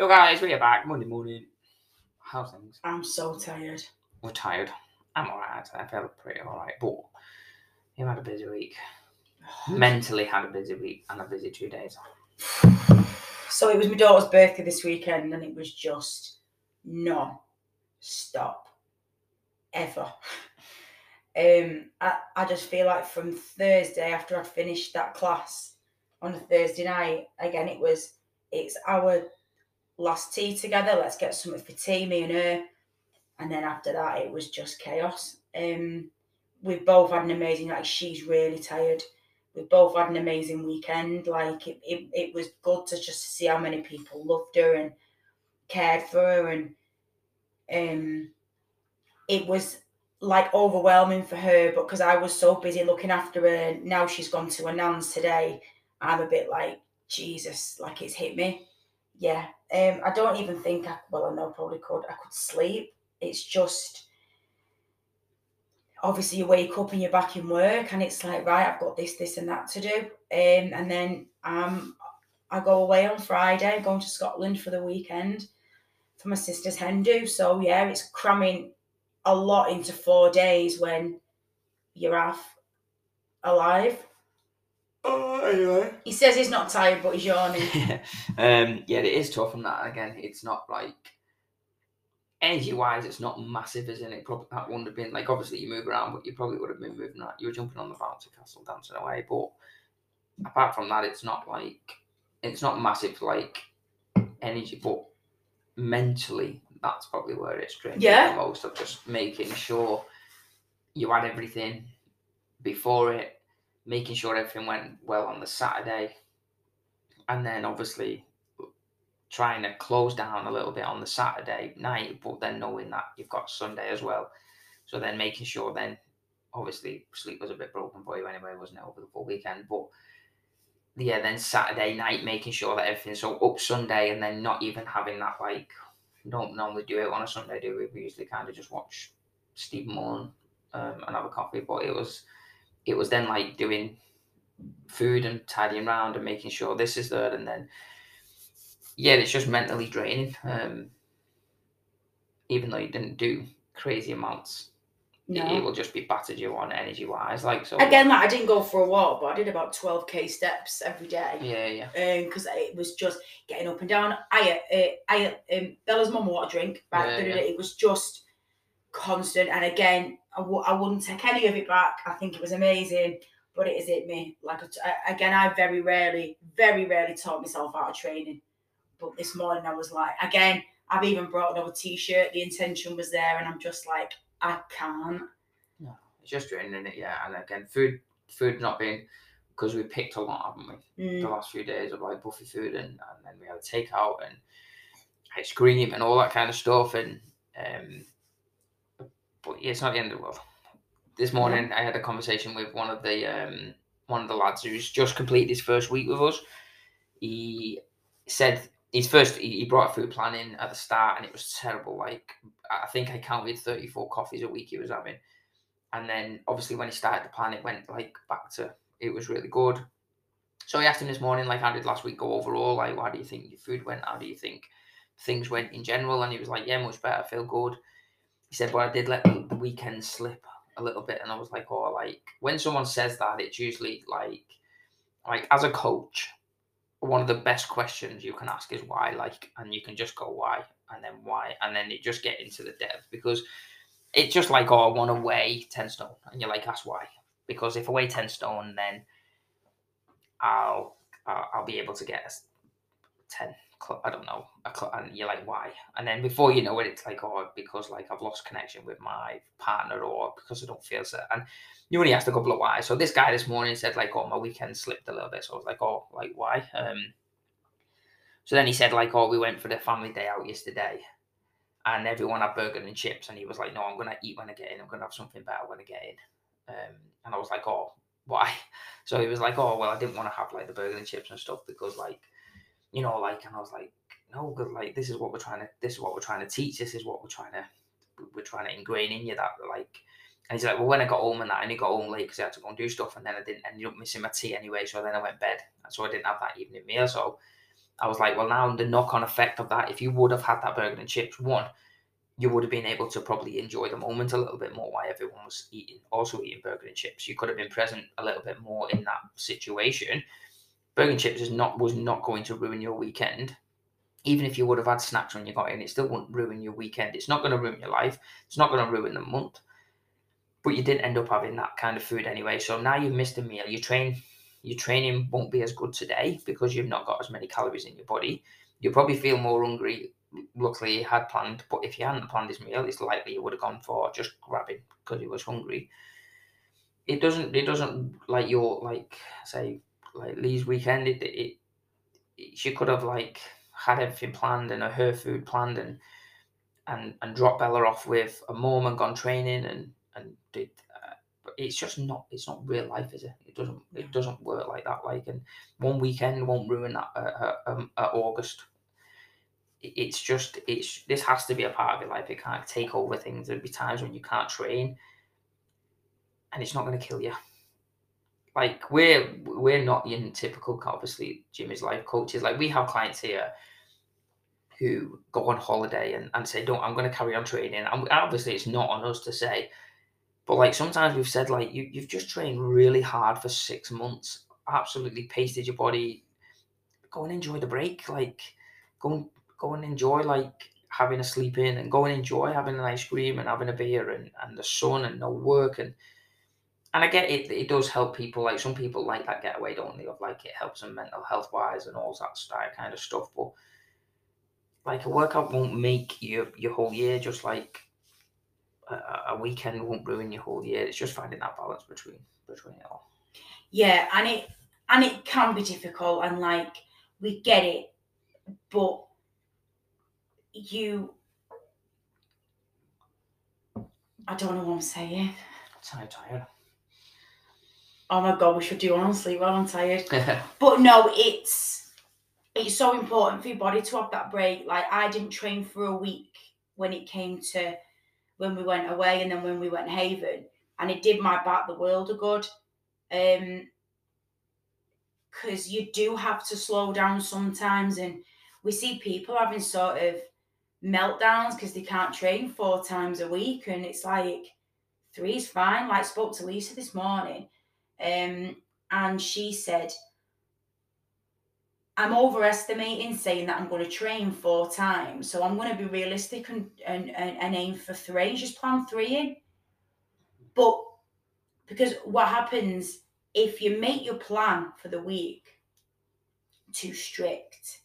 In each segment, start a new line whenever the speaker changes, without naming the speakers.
Yo guys, we are back Monday morning. How's things?
I'm so tired.
We're tired. I'm alright. I feel pretty alright, but you had a busy week. Mentally had a busy week and a busy two days.
So it was my daughter's birthday this weekend, and it was just non-stop, ever. Um, I, I just feel like from Thursday after I'd finished that class on a Thursday night, again it was it's our last tea together. Let's get something for tea, me and her, and then after that it was just chaos. Um, we've both had an amazing like she's really tired we both had an amazing weekend. Like it, it, it was good to just see how many people loved her and cared for her, and um, it was like overwhelming for her. But because I was so busy looking after her, now she's gone to a nan's today. I'm a bit like Jesus, like it's hit me. Yeah, um, I don't even think I. Well, I know probably could. I could sleep. It's just obviously you wake up and you're back in work and it's like right i've got this this and that to do um, and then um, i go away on friday going to scotland for the weekend for my sister's hen do so yeah it's cramming a lot into four days when you're half alive
Oh, anyway.
he says he's not tired but he's yawning
um, yeah, it is tough and that again. It's not like energy wise, it's not massive, isn't it? Probably that wouldn't have been like obviously you move around, but you probably would have been moving that. You were jumping on the bouncy castle, dancing away. But apart from that, it's not like it's not massive like energy, but mentally, that's probably where it's drained you
Yeah.
the most of just making sure you had everything before it, making sure everything went well on the Saturday, and then obviously trying to close down a little bit on the Saturday night, but then knowing that you've got Sunday as well. So then making sure then obviously sleep was a bit broken for you anyway, wasn't it, over the full weekend? But yeah, then Saturday night making sure that everything's so up Sunday and then not even having that like don't normally do it on a Sunday, do we? We usually kind of just watch Stephen Mullen um, and have a coffee. But it was it was then like doing food and tidying around and making sure this is there and then yeah, it's just mentally draining. Um, even though you didn't do crazy amounts, it, it will just be battered you on energy wise. Like so.
again like i didn't go for a walk but i did about 12k steps every day
Yeah, yeah.
because it was just getting up and down. I, uh, I, um, Bella's mum water drink, right?
Yeah, yeah.
It was just constant, and again, I w- I wouldn't take any of it back. I think it was amazing, but it has hit me. Like I- again, I very rarely, very rarely taught myself out of training, but this morning I was like, again, I've even brought another t-shirt. The intention was there, and I'm just like, I can't.
It's just draining it, yeah. And again, food, food not being because we picked a lot, haven't we?
Mm.
The last few days of like buffet food, and, and then we had a takeout and ice cream and all that kind of stuff. And um, but yeah, it's not the end of the world. This morning, I had a conversation with one of the um, one of the lads who's just completed his first week with us. He said his first he, he brought a food plan in at the start, and it was terrible. Like I think I counted thirty four coffees a week he was having, and then obviously when he started the plan, it went like back to it was really good. So I asked him this morning, like, how did last week go overall? Like, how do you think your food went? How do you think things went in general? And he was like, yeah, much better. I feel good. He said, well, I did let the, weekend slip a little bit. And I was like, oh, like, when someone says that, it's usually like, like, as a coach, one of the best questions you can ask is why, like, and you can just go why, and then why, and then you just get into the depth because it's just like, oh, I want to weigh 10 stone. And you're like, that's why. Because if I weigh 10 stone, then I'll I'll, I'll be able to get a s- 10 cl- I don't know and you're like why? And then before you know it it's like oh because like I've lost connection with my partner or because I don't feel so and you only asked a couple of why. So this guy this morning said like oh my weekend slipped a little bit. So I was like oh like why? Um so then he said like oh we went for the family day out yesterday and everyone had burger and chips. And he was like no I'm gonna eat when I get in. I'm gonna have something better when I get in. Um and I was like oh why? So he was like, "Oh well, I didn't want to have like the burger and chips and stuff because like, you know, like." And I was like, "No, because like this is what we're trying to. This is what we're trying to teach. This is what we're trying to. We're trying to ingrain in you that like." And he's like, "Well, when I got home and that, I only got home late because I had to go and do stuff, and then I didn't ended up missing my tea anyway. So then I went bed, and so I didn't have that evening meal. So I was like, well, now the knock on effect of that, if you would have had that burger and chips, one, you would have been able to probably enjoy the moment a little bit more while everyone was eating, also eating burger and chips. You could have been present a little bit more in that situation. Burger and chips is not was not going to ruin your weekend. Even if you would have had snacks when you got in, it still wouldn't ruin your weekend. It's not going to ruin your life. It's not going to ruin the month. But you didn't end up having that kind of food anyway. So now you've missed a meal. You train your training won't be as good today because you've not got as many calories in your body. You'll probably feel more hungry. Luckily, you had planned, but if you hadn't planned this meal, it's likely you would have gone for just grabbing because you was hungry. It doesn't. It doesn't like your like say like Lee's weekend. It, it, it she could have like had everything planned and her food planned and and and dropped Bella off with a mom and gone training and and did but it's just not it's not real life is it? It doesn't it doesn't work like that like and one weekend won't ruin that uh, uh, um, uh, august. It's just it's this has to be a part of your life. It can't take over things. There'll be times when you can't train and it's not going to kill you like we're we're not in typical obviously jimmy's life coaches like we have clients here who go on holiday and, and say don't i'm going to carry on training and obviously it's not on us to say but like sometimes we've said like you you've just trained really hard for six months, absolutely pasted your body. Go and enjoy the break. Like go and go and enjoy like having a sleep in and go and enjoy having an ice cream and having a beer and, and the sun and no work and and I get it it does help people like some people like that getaway don't they of like it helps them mental health wise and all that that kind of stuff but like a workout won't make your your whole year just like a, a weekend won't ruin your whole year. It's just finding that balance between between it all.
Yeah, and it and it can be difficult, and like we get it, but you, I don't know what I'm saying.
I'm tired.
Oh my god, we should do one on sleep while I'm tired. but no, it's it's so important for your body to have that break. Like I didn't train for a week when it came to when we went away and then when we went Haven, and it did my back the world a good. Um, because you do have to slow down sometimes, and we see people having sort of meltdowns because they can't train four times a week, and it's like three's fine. Like spoke to Lisa this morning, um, and she said I'm overestimating saying that I'm going to train four times. So I'm going to be realistic and, and, and, and aim for three, just plan three in. But because what happens if you make your plan for the week too strict,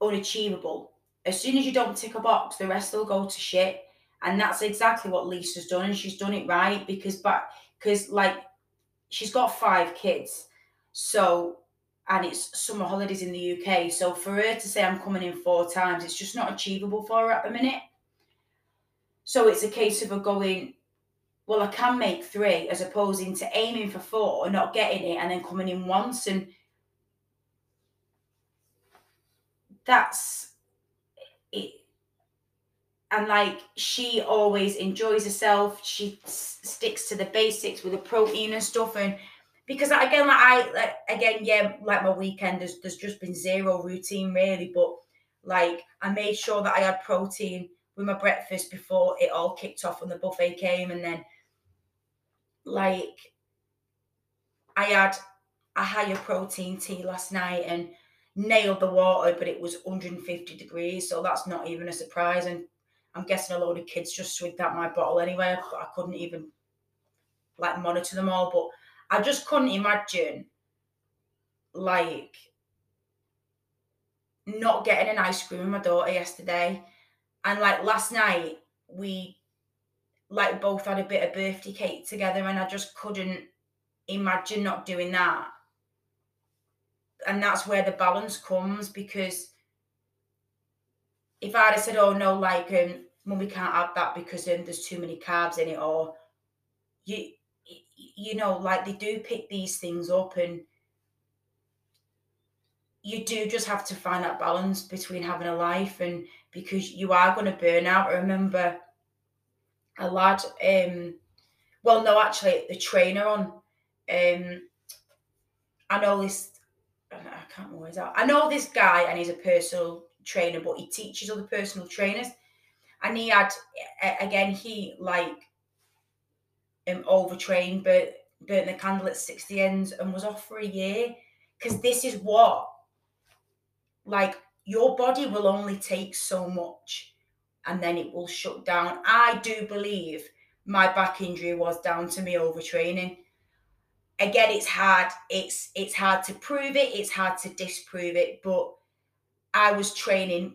unachievable, as soon as you don't tick a box, the rest will go to shit. And that's exactly what Lisa's done, and she's done it right because, but because like she's got five kids, so and it's summer holidays in the UK. So for her to say I'm coming in four times, it's just not achievable for her at the minute. So it's a case of her going, well, I can make three, as opposing to aiming for four, and not getting it, and then coming in once. And that's it. And like she always enjoys herself. She s- sticks to the basics with the protein and stuff. And because again, like I like, again, yeah, like my weekend, there's there's just been zero routine really, but like I made sure that I had protein with my breakfast before it all kicked off when the buffet came, and then like I had a higher protein tea last night and nailed the water, but it was 150 degrees, so that's not even a surprise. And I'm guessing a load of kids just swigged out my bottle anyway. I, couldn't even like monitor them all, but I just couldn't imagine like not getting an ice cream with my daughter yesterday. And like last night, we like both had a bit of birthday cake together, and I just couldn't imagine not doing that. And that's where the balance comes because if I'd have said, "Oh no, like um, mum, we can't have that because um, there's too many carbs in it," or you you know, like they do pick these things up and you do just have to find that balance between having a life and because you are going to burn out. I remember a lad, um, well, no, actually, the trainer on, um, I know this I can't remember his. I know this guy and he's a personal trainer, but he teaches other personal trainers. And he had again, he like um overtrained, but burnt the candle at 60 ends and was off for a year. Because this is what like your body will only take so much and then it will shut down. I do believe my back injury was down to me overtraining. Again, it's hard. It's it's hard to prove it. It's hard to disprove it. But I was training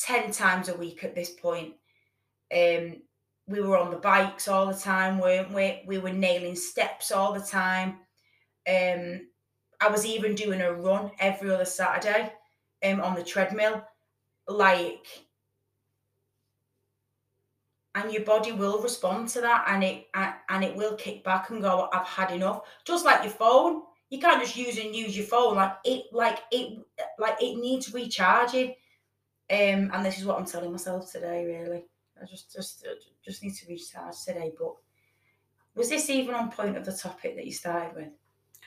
ten times a week at this point. Um, we were on the bikes all the time, weren't we? We were nailing steps all the time. Um, I was even doing a run every other Saturday um, on the treadmill. Like and your body will respond to that and it and it will kick back and go i've had enough just like your phone you can't just use and use your phone. Like it like it like it needs recharging. Um and this is what i'm telling myself today really. I just just just need to recharge today. But was this even on point of the topic that you started with?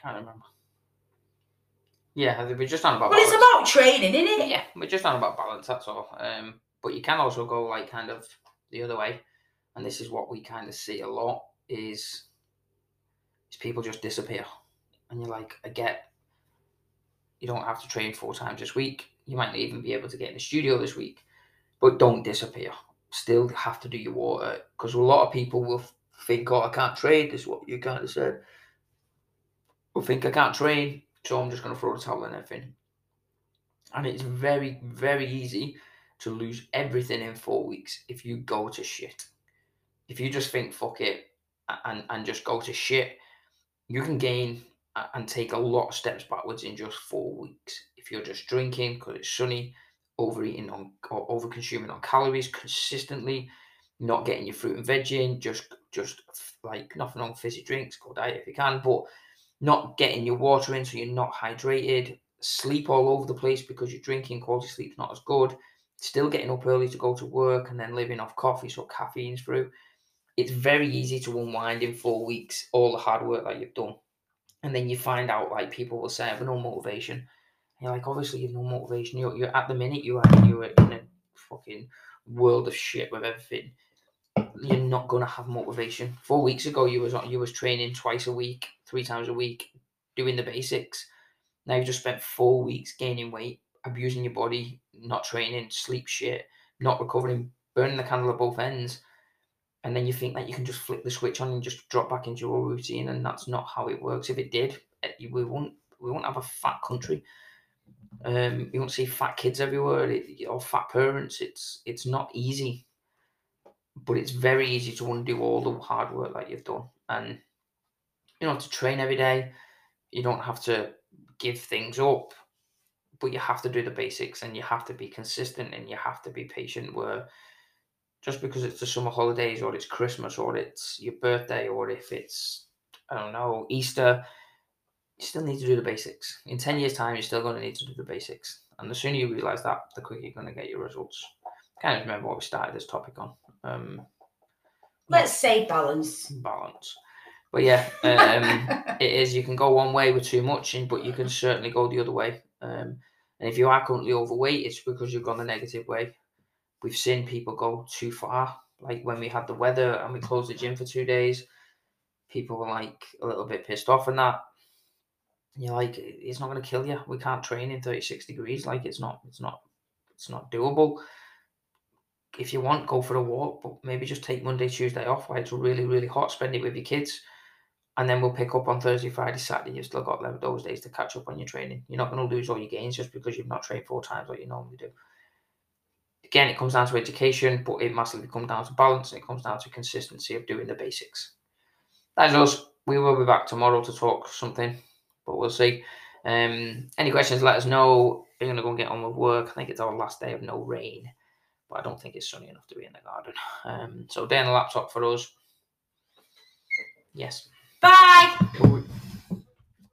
Can't remember. Yeah we're just on about
well balance. it's about training isn't it?
Yeah we're just on about balance that's all. Um but you can also go like kind of the other way, and this is what we kind of see a lot is is people just disappear, and you're like, I get you don't have to train four times this week. You might not even be able to get in the studio this week, but don't disappear. Still have to do your water because a lot of people will think, oh, I can't train. This is what you kind of said. Will think I can't train, so I'm just going to throw the towel in everything. And it's very, very easy to lose everything in four weeks if you go to shit. If you just think fuck it and, and just go to shit, you can gain and take a lot of steps backwards in just four weeks. If you're just drinking because it's sunny, overeating on or over consuming on calories consistently, not getting your fruit and veg in, just just like nothing on fizzy drinks, go diet if you can, but not getting your water in so you're not hydrated, sleep all over the place because you're drinking, quality sleep's not as good, still getting up early to go to work and then living off coffee, so caffeine's through. It's very easy to unwind in four weeks all the hard work that you've done. And then you find out, like people will say, I have no motivation. And you're like, obviously, you've no motivation. You're, you're at the minute, you are, you are in a fucking world of shit with everything. You're not gonna have motivation. Four weeks ago, you was you was training twice a week, three times a week, doing the basics. Now you've just spent four weeks gaining weight, abusing your body, not training, sleep shit, not recovering, burning the candle at both ends. And then you think that you can just flick the switch on and just drop back into your routine, and that's not how it works. If it did, eh, we won't we won't have a fat country. Um, you won't see fat kids everywhere or fat parents. It's it's not easy, but it's very easy to undo all the hard work that you've done. And you know to train every day. You don't have to give things up but you have to do the basics and you have to be consistent and you have to be patient where just because it's the summer holidays or it's Christmas or it's your birthday or if it's I don't know, Easter, you still need to do the basics. In 10 years' time, you're still going to need to do the basics. And the sooner you realize that, the quicker you're going to get your results. Kind of remember what we started this topic on. Um,
Let's say balance.
Balance. But yeah, um, it is. You can go one way with too much, but you can certainly go the other way. Um, and if you are currently overweight, it's because you've gone the negative way. We've seen people go too far. Like when we had the weather and we closed the gym for two days, people were like a little bit pissed off and that. You're like, it's not going to kill you. We can't train in 36 degrees. Like it's not, it's not, it's not doable. If you want, go for a walk, but maybe just take Monday, Tuesday off while it's really, really hot. Spend it with your kids and then we'll pick up on Thursday, Friday, Saturday. You've still got those days to catch up on your training. You're not going to lose all your gains just because you've not trained four times what you normally do. Again, it comes down to education, but it massively comes down to balance and it comes down to consistency of doing the basics. That's us. We will be back tomorrow to talk something, but we'll see. Um, any questions, let us know. We're going to go and get on with work. I think it's our last day of no rain, but I don't think it's sunny enough to be in the garden. Um, so, day on the laptop for us. Yes.
Bye.